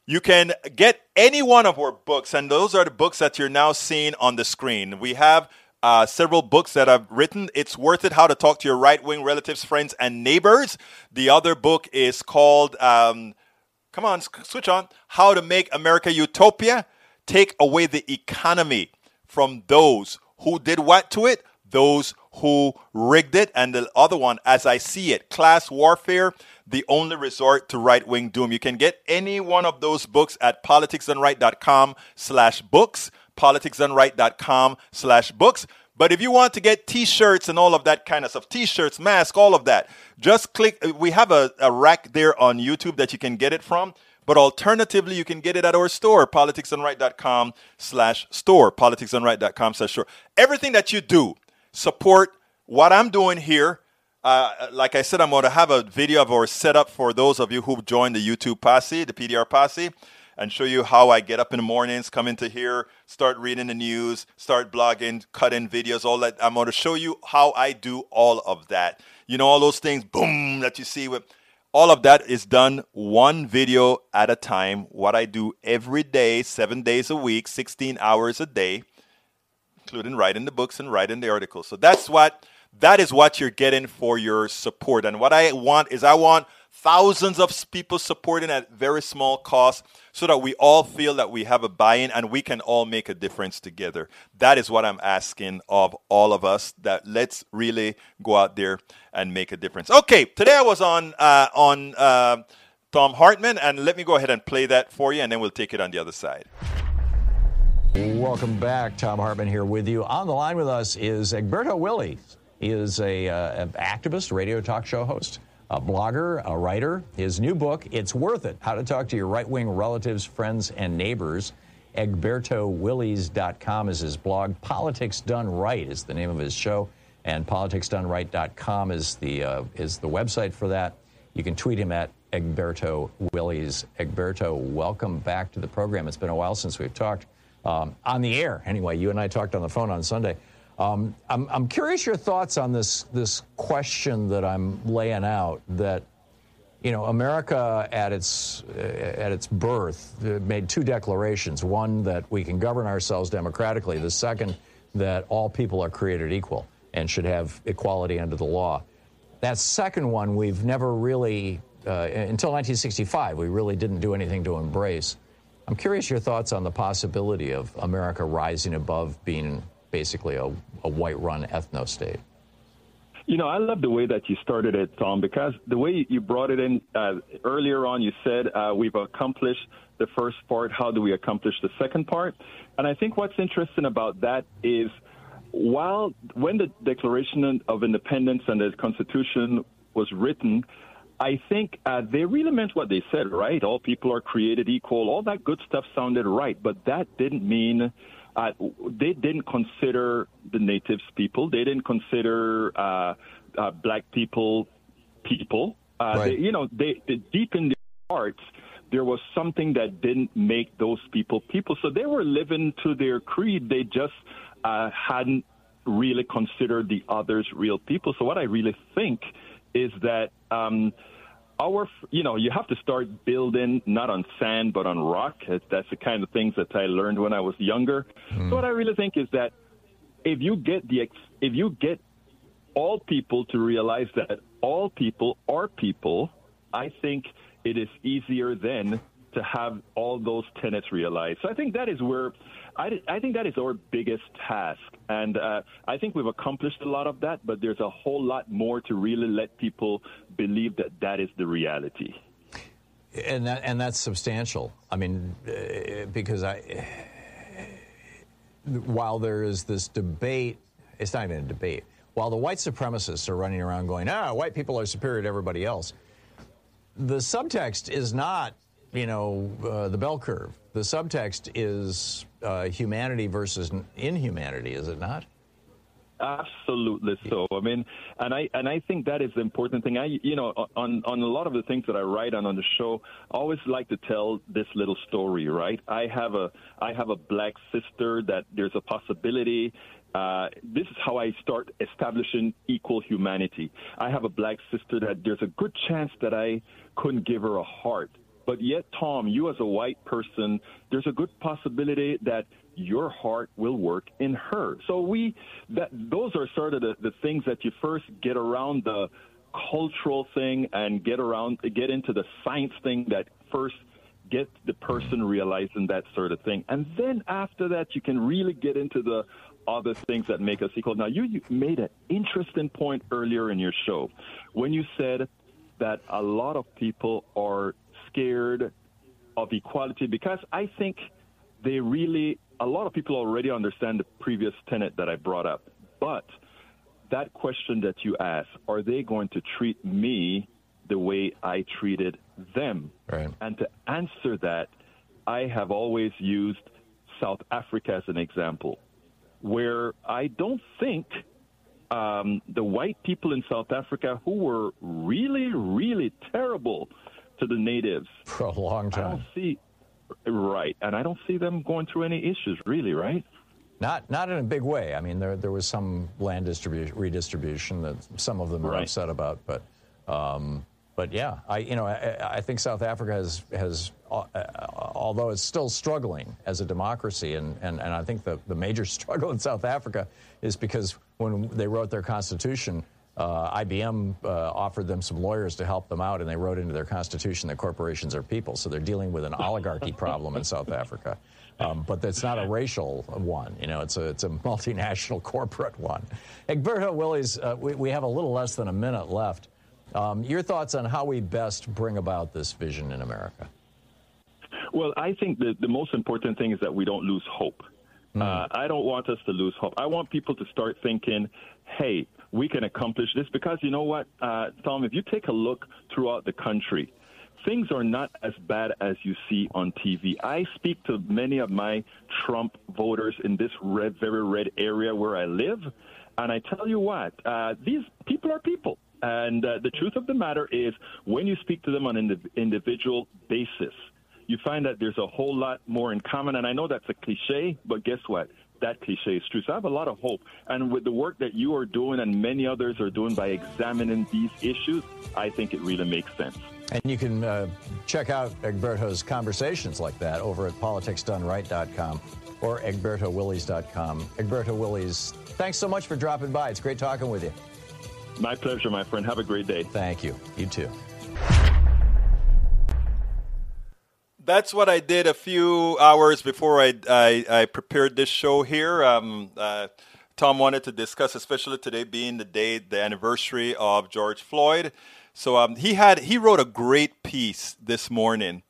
You can get any one of our books, and those are the books that you're now seeing on the screen. We have uh, several books that I've written. It's Worth It How to Talk to Your Right Wing Relatives, Friends, and Neighbors. The other book is called, um, come on, switch on, How to Make America Utopia. Take away the economy from those who did what to it? Those who rigged it. And the other one, As I See It, Class Warfare the only resort to right-wing doom. You can get any one of those books at politicsdoneright.com slash books, politicsdoneright.com slash books. But if you want to get t-shirts and all of that kind of stuff, t-shirts, mask, all of that, just click. We have a, a rack there on YouTube that you can get it from. But alternatively, you can get it at our store, politicsdoneright.com slash store, politicsdoneright.com slash store. Everything that you do, support what I'm doing here uh, like I said, I'm going to have a video of our setup for those of you who joined the YouTube posse, the PDR posse, and show you how I get up in the mornings, come into here, start reading the news, start blogging, cut in videos, all that. I'm going to show you how I do all of that. You know, all those things, boom, that you see with all of that is done one video at a time. What I do every day, seven days a week, 16 hours a day, including writing the books and writing the articles. So that's what that is what you're getting for your support. And what I want is I want thousands of people supporting at very small cost so that we all feel that we have a buy-in and we can all make a difference together. That is what I'm asking of all of us that let's really go out there and make a difference. Okay, today I was on uh, on uh, Thom Hartmann and let me go ahead and play that for you and then we'll take it on the other side. Welcome back. Thom Hartmann here with you. On the line with us is Egberto Willies. He is a, uh, an activist, radio talk show host, a blogger, a writer. His new book, It's Worth It How to Talk to Your Right Wing Relatives, Friends, and Neighbors. EgbertoWillies.com is his blog. Politics Done Right is the name of his show, and politicsdoneright.com is the, uh, is the website for that. You can tweet him at Egberto Willies. Egberto, welcome back to the program. It's been a while since we've talked um, on the air. Anyway, you and I talked on the phone on Sunday. Um, I'm, I'm curious your thoughts on this this question that I'm laying out. That you know, America at its uh, at its birth uh, made two declarations: one that we can govern ourselves democratically; the second that all people are created equal and should have equality under the law. That second one, we've never really, uh, until 1965, we really didn't do anything to embrace. I'm curious your thoughts on the possibility of America rising above being basically a, a white run ethno state. You know, I love the way that you started it, Tom, because the way you brought it in uh, earlier on, you said uh, we've accomplished the first part. How do we accomplish the second part? And I think what's interesting about that is while when the Declaration of Independence and the Constitution was written, I think uh, they really meant what they said, right? All people are created equal. All that good stuff sounded right, but that didn't mean uh, they didn't consider the natives people. They didn't consider uh, uh, black people people. Uh, right. They, you know, they, they, deep in their hearts, there was something that didn't make those people people. So they were living to their creed. They just uh, hadn't really considered the others real people. So what I really think is that. Um, our, you know, you have to start building not on sand but on rock. That's the kind of things that I learned when I was younger. Mm. So what I really think is that if you get the if you get all people to realize that all people are people, I think it is easier then to have all those tenets realized. So I think that is where I, I think that is our biggest task. And uh, I think we've accomplished a lot of that, but there's a whole lot more to really let people believe that that is the reality. And that, and that's substantial. I mean, uh, because I, while there is this debate, it's not even a debate. While the white supremacists are running around going, ah, white people are superior to everybody else, the subtext is not you know, uh, the bell curve. The subtext is uh, humanity versus inhumanity, is it not? Absolutely so. I mean, and I and I think that is the important thing. I you know on on a lot of the things that I write on on the show, I always like to tell this little story. Right? I have a I have a black sister that there's a possibility. Uh, this is how I start establishing equal humanity. I have a black sister that there's a good chance that I couldn't give her a heart. But yet, Tom, you as a white person, there's a good possibility that your heart will work in her. So we that those are sort of the, the things that you first get around the cultural thing and get around get into the science thing that first get the person realizing that sort of thing. And then after that you can really get into the other things that make us equal. Now you, you made an interesting point earlier in your show when you said that a lot of people are scared of equality because I think they really a lot of people already understand the previous tenet that I brought up. But that question that you asked, are they going to treat me the way I treated them? Right. And to answer that, I have always used South Africa as an example, where I don't think um, the white people in South Africa who were really, really terrible to the natives for a long time. I don't see Right, and I don't see them going through any issues, really. Right. Not, not in a big way. I mean, there, there was some land distribution, redistribution that some of them are right. upset about, but, um, but yeah, I, you know, I, I think South Africa has, has uh, although it's still struggling as a democracy, and, and, and I think the, the major (laughs) struggle in South Africa is because when they wrote their constitution, uh, IBM uh, offered them some lawyers to help them out, and they wrote into their constitution that corporations are people. So they're dealing with an (laughs) oligarchy problem in South Africa. Um, but it's not a racial one, you know, it's a, it's a multinational (laughs) corporate one. Egberto Willies, uh, we, we, have a little less than a minute left. Um, your thoughts on how we best bring about this vision in America? Well, I think the, the most important thing is that we don't lose hope. Mm. Uh, I don't want us to lose hope. I want people to start thinking, hey, we can accomplish this because you know what, uh, Tom, if you take a look throughout the country, things are not as bad as you see on TV. I speak to many of my Trump voters in this red, very red area where I live, and I tell you what, uh, these people are people. And uh, the truth of the matter is, when you speak to them on an individual basis, you find that there's a whole lot more in common. And I know that's a cliche, but guess what? That cliche is true. So I have a lot of hope. And with the work that you are doing and many others are doing by examining these issues, I think it really makes sense. And you can uh, check out Egberto's conversations like that over at politicsdoneright.com or egbertowillies.com. Egberto Willies, thanks so much for dropping by. It's great talking with you. My pleasure, my friend. Have a great day. Thank you. You too. That's what I did a few hours before I, I, I prepared this show here. Um, uh, Tom wanted to discuss, especially today being the day, the anniversary of George Floyd. So um, he had he wrote a great piece this morning.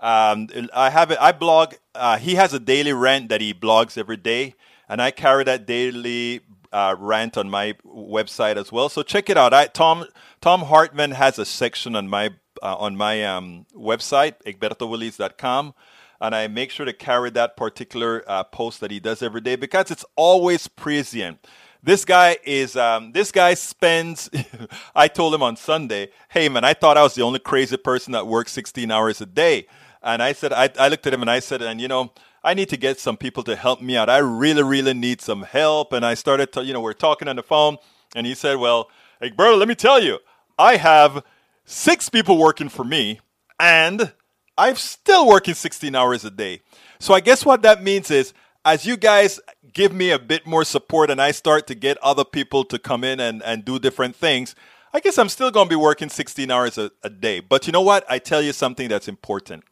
Um, I have it. I blog. Uh, he has a daily rant that he blogs every day, and I carry that daily uh, rant on my website as well. So check it out. I, Tom Thom Hartmann has a section on my uh, on my um, website, egbertowillies.com. And I make sure to carry that particular uh, post that he does every day because it's always prescient. This guy is, um, this guy spends, (laughs) I told him on Sunday, hey man, I thought I was the only crazy person that works 16 hours a day. And I said, I, I looked at him and I said, and you know, I need to get some people to help me out. I really, really need some help. And I started to, you know, we're talking on the phone and he said, well, Egberto, let me tell you, I have six people working for me, and I'm still working 16 hours a day. So I guess what that means is as you guys give me a bit more support and I start to get other people to come in and, and do different things, I guess I'm still going to be working 16 hours a, a day. But you know what? I tell you something that's important.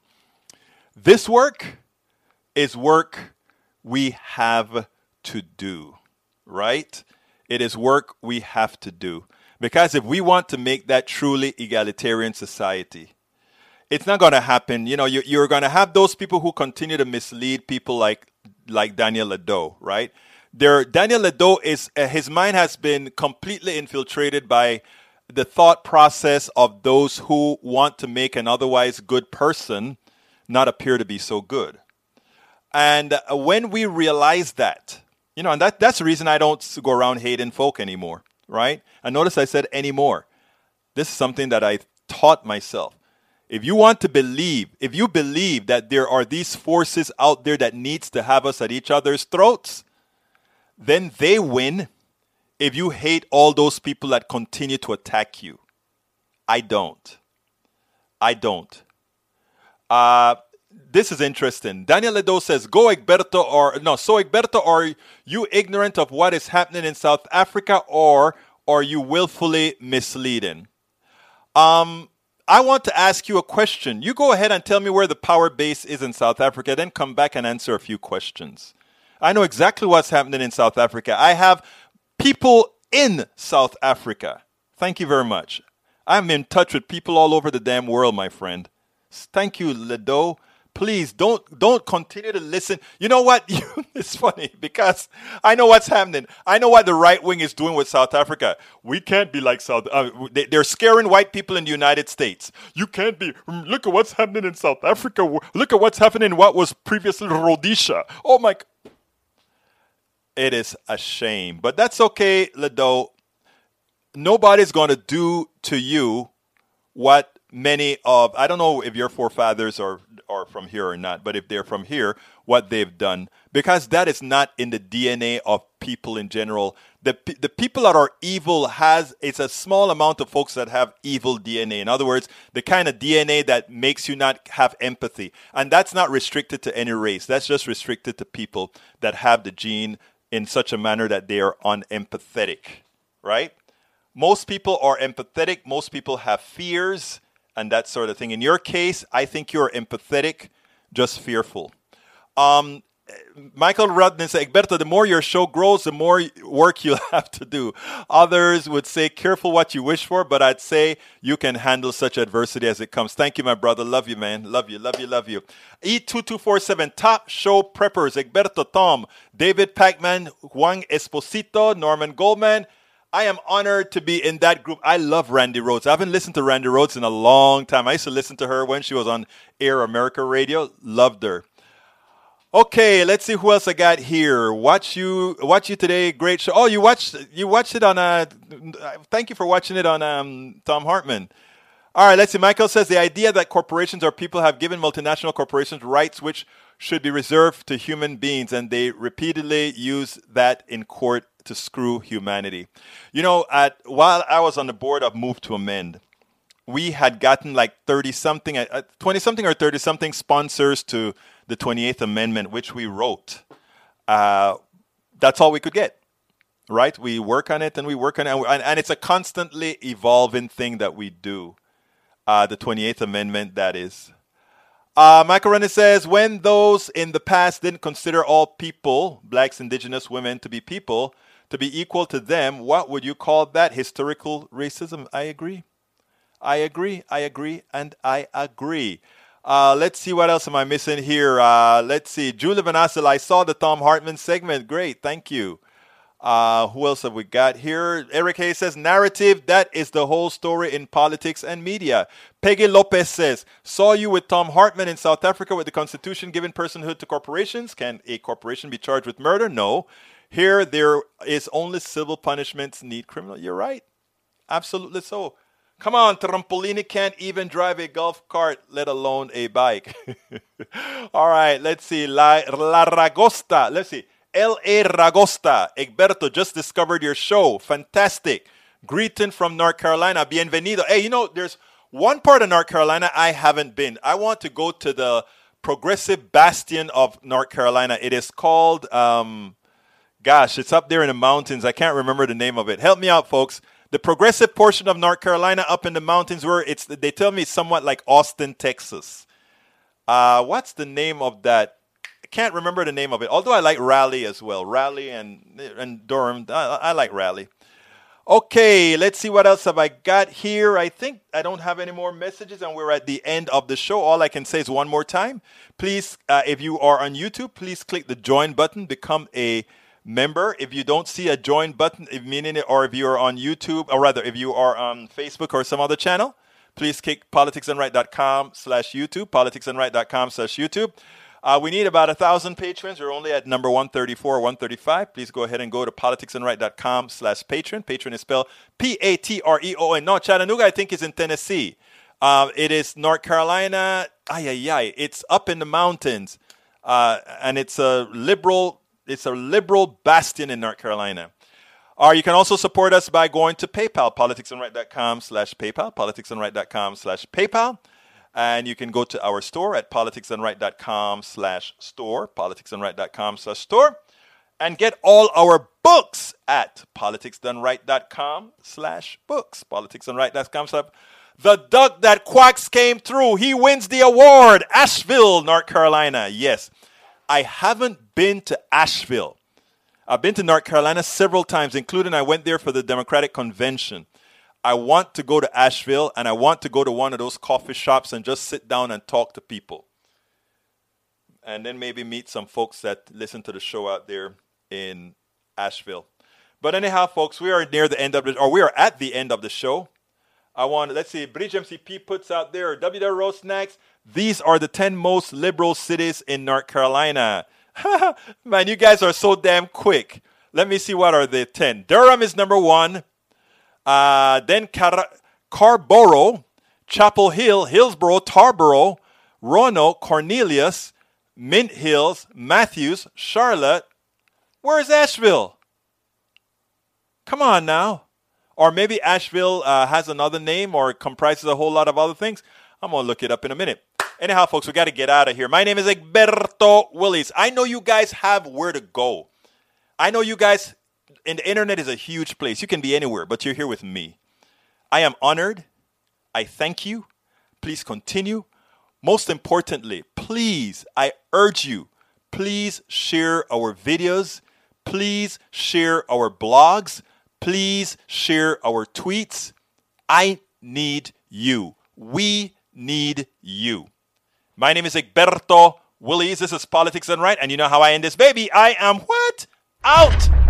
This work is work we have to do, right? It is work we have to do. Because if we want to make that truly egalitarian society, it's not going to happen. You know, you, you're going to have those people who continue to mislead people like like Daniel Ledo, right? There, Daniel Ledo is uh, his mind has been completely infiltrated by the thought process of those who want to make an otherwise good person not appear to be so good. And uh, when we realize that, you know, and that, that's the reason I don't go around hating folk anymore, right? And notice I said anymore. This is something that I taught myself. If you want to believe, if you believe that there are these forces out there that needs to have us at each other's throats, then they win if you hate all those people that continue to attack you. I don't. I don't. Uh, this is interesting. Daniel Ledo says, "Go Egberto, or no, so Egberto, are you ignorant of what is happening in South Africa, or are you willfully misleading?" Um, I want to ask you a question. You go ahead and tell me where the power base is in South Africa, then come back and answer a few questions. I know exactly what's happening in South Africa. I have people in South Africa. Thank you very much. I'm in touch with people all over the damn world, my friend. Thank you, Ledo. Please don't don't continue to listen. You know what? (laughs) it's funny because I know what's happening. I know what the right wing is doing with South Africa. We can't be like South. Uh, they, they're scaring white people in the United States. You can't be. Mm, look at what's happening in South Africa. Look at what's happening in what was previously Rhodesia. Oh my. It is a shame, but that's okay, Ledo. Nobody's going to do to you what many of I don't know if your forefathers are are from here or not, but if they're from here, what they've done because that is not in the DNA of people in general. The the people that are evil has it's a small amount of folks that have evil DNA. In other words, the kind of DNA that makes you not have empathy, and that's not restricted to any race. That's just restricted to people that have the gene in such a manner that they are unempathetic, right? Most people are empathetic. Most people have fears and that sort of thing. In your case, I think you're empathetic, just fearful. Um, Michael Rudden says, Egberto, the more your show grows, the more work you'll (laughs) have to do. Others would say, careful what you wish for, but I'd say you can handle such adversity as it comes. Thank you, my brother. Love you, man. Love you, love you, love you. E2247, top show preppers, Egberto Tom, David Pakman, Juan Esposito, Norman Goldman, I am honored to be in that group. I love Randi Rhodes. I haven't listened to Randi Rhodes in a long time. I used to listen to her when she was on Air America Radio. Loved her. Okay, let's see who else I got here. Watch you, watch you today. Great show. Oh, you watched, you watched it on. Uh, thank you for watching it on um, Thom Hartmann. All right, let's see. Michael says the idea that corporations or people have given multinational corporations rights which should be reserved to human beings, and they repeatedly use that in court to screw humanity. You know, at, while I was on the board of Move to Amend, we had gotten like 30 something, 20 uh, something or 30 something sponsors to the 28th Amendment, which we wrote. Uh, that's all we could get, right? We work on it and we work on it, and, and it's a constantly evolving thing that we do. Uh, the 28th Amendment, that is. Uh, Michael Rennie says, when those in the past didn't consider all people, blacks, indigenous, women, to be people, to be equal to them, what would you call that? Historical racism? I agree. I agree. I agree. And I agree. Uh, let's see what else am I missing here. Uh, let's see. Julie Vanassil, I saw the Thom Hartmann segment. Great. Thank you. Uh, who else have we got here? Eric Hayes says, narrative, that is the whole story in politics and media. Peggy Lopez says, saw you with Thom Hartmann in South Africa with the Constitution giving personhood to corporations. Can a corporation be charged with murder? No. Here, there is only civil punishments need criminal. You're right. Absolutely so. Come on, Trampolini can't even drive a golf cart, let alone a bike. (laughs) All right, let's see. La, La Ragosta. Let's see. L.A. Ragosta. Egberto just discovered your show. Fantastic. Greeting from North Carolina. Bienvenido. Hey, you know, there's one part of North Carolina I haven't been. I want to go to the progressive bastion of North Carolina. It is called um, Gosh, it's up there in the mountains. I can't remember the name of it. Help me out, folks. The progressive portion of North Carolina up in the mountains where it's they tell me it's somewhat like Austin, Texas. Uh, what's the name of that? I can't remember the name of it. Although I like Raleigh as well. Raleigh and and Durham. I, I like Raleigh. Okay, let's see what else have I got here. I think I don't have any more messages, and we're at the end of the show. All I can say is one more time. Please, uh, if you are on YouTube, please click the join button, become a member. If you don't see a join button, meaning it, or if you are on YouTube, or rather, if you are on Facebook or some other channel, please kick politicsdoneright.com slash YouTube, politicsdoneright.com slash YouTube. Uh, we need about a thousand patrons. We're only at number 134, 135. Please go ahead and go to politicsdoneright.com slash Patreon. Patreon is spelled P-A-T-R-E-O-N. No, Chattanooga, I think, is in Tennessee. Um, it is North Carolina. Ay, ay, ay. It's up in the mountains. Uh, and it's a liberal, it's a liberal bastion in North Carolina. Or you can also support us by going to PayPal, politicsdoneright.com slash PayPal, politicsdoneright.com slash PayPal. And you can go to our store at politicsdoneright.com slash store, politicsdoneright.com slash store, and get all our books at politicsdoneright.com slash books, politicsdoneright.com slash the duck that quacks came through. He wins the award. Asheville, North Carolina. Yes. I haven't been to Asheville. I've been to North Carolina several times, including I went there for the Democratic Convention. I want to go to Asheville and I want to go to one of those coffee shops and just sit down and talk to people. And then maybe meet some folks that listen to the show out there in Asheville. But anyhow, folks, we are near the end of the, or we are at the end of the show. I want, let's see, Bridge MCP puts out there, WW Snacks. These are the 10 most liberal cities in North Carolina. (laughs) Man, you guys are so damn quick. Let me see what are the 10. Durham is number one. Uh, then Car- Carrboro, Chapel Hill, Hillsborough, Tarboro, Roanoke, Cornelius, Mint Hills, Matthews, Charlotte. Where's Asheville? Come on now. Or maybe Asheville uh, has another name or comprises a whole lot of other things. I'm going to look it up in a minute. Anyhow, folks, we got to get out of here. My name is Egberto Willies. I know you guys have where to go. I know you guys, and the internet is a huge place. You can be anywhere, but you're here with me. I am honored. I thank you. Please continue. Most importantly, please, I urge you, please share our videos. Please share our blogs. Please share our tweets. I need you. We need you. My name is Egberto Willies. This is Politics Done Right. And you know how I end this baby. I am what? Out!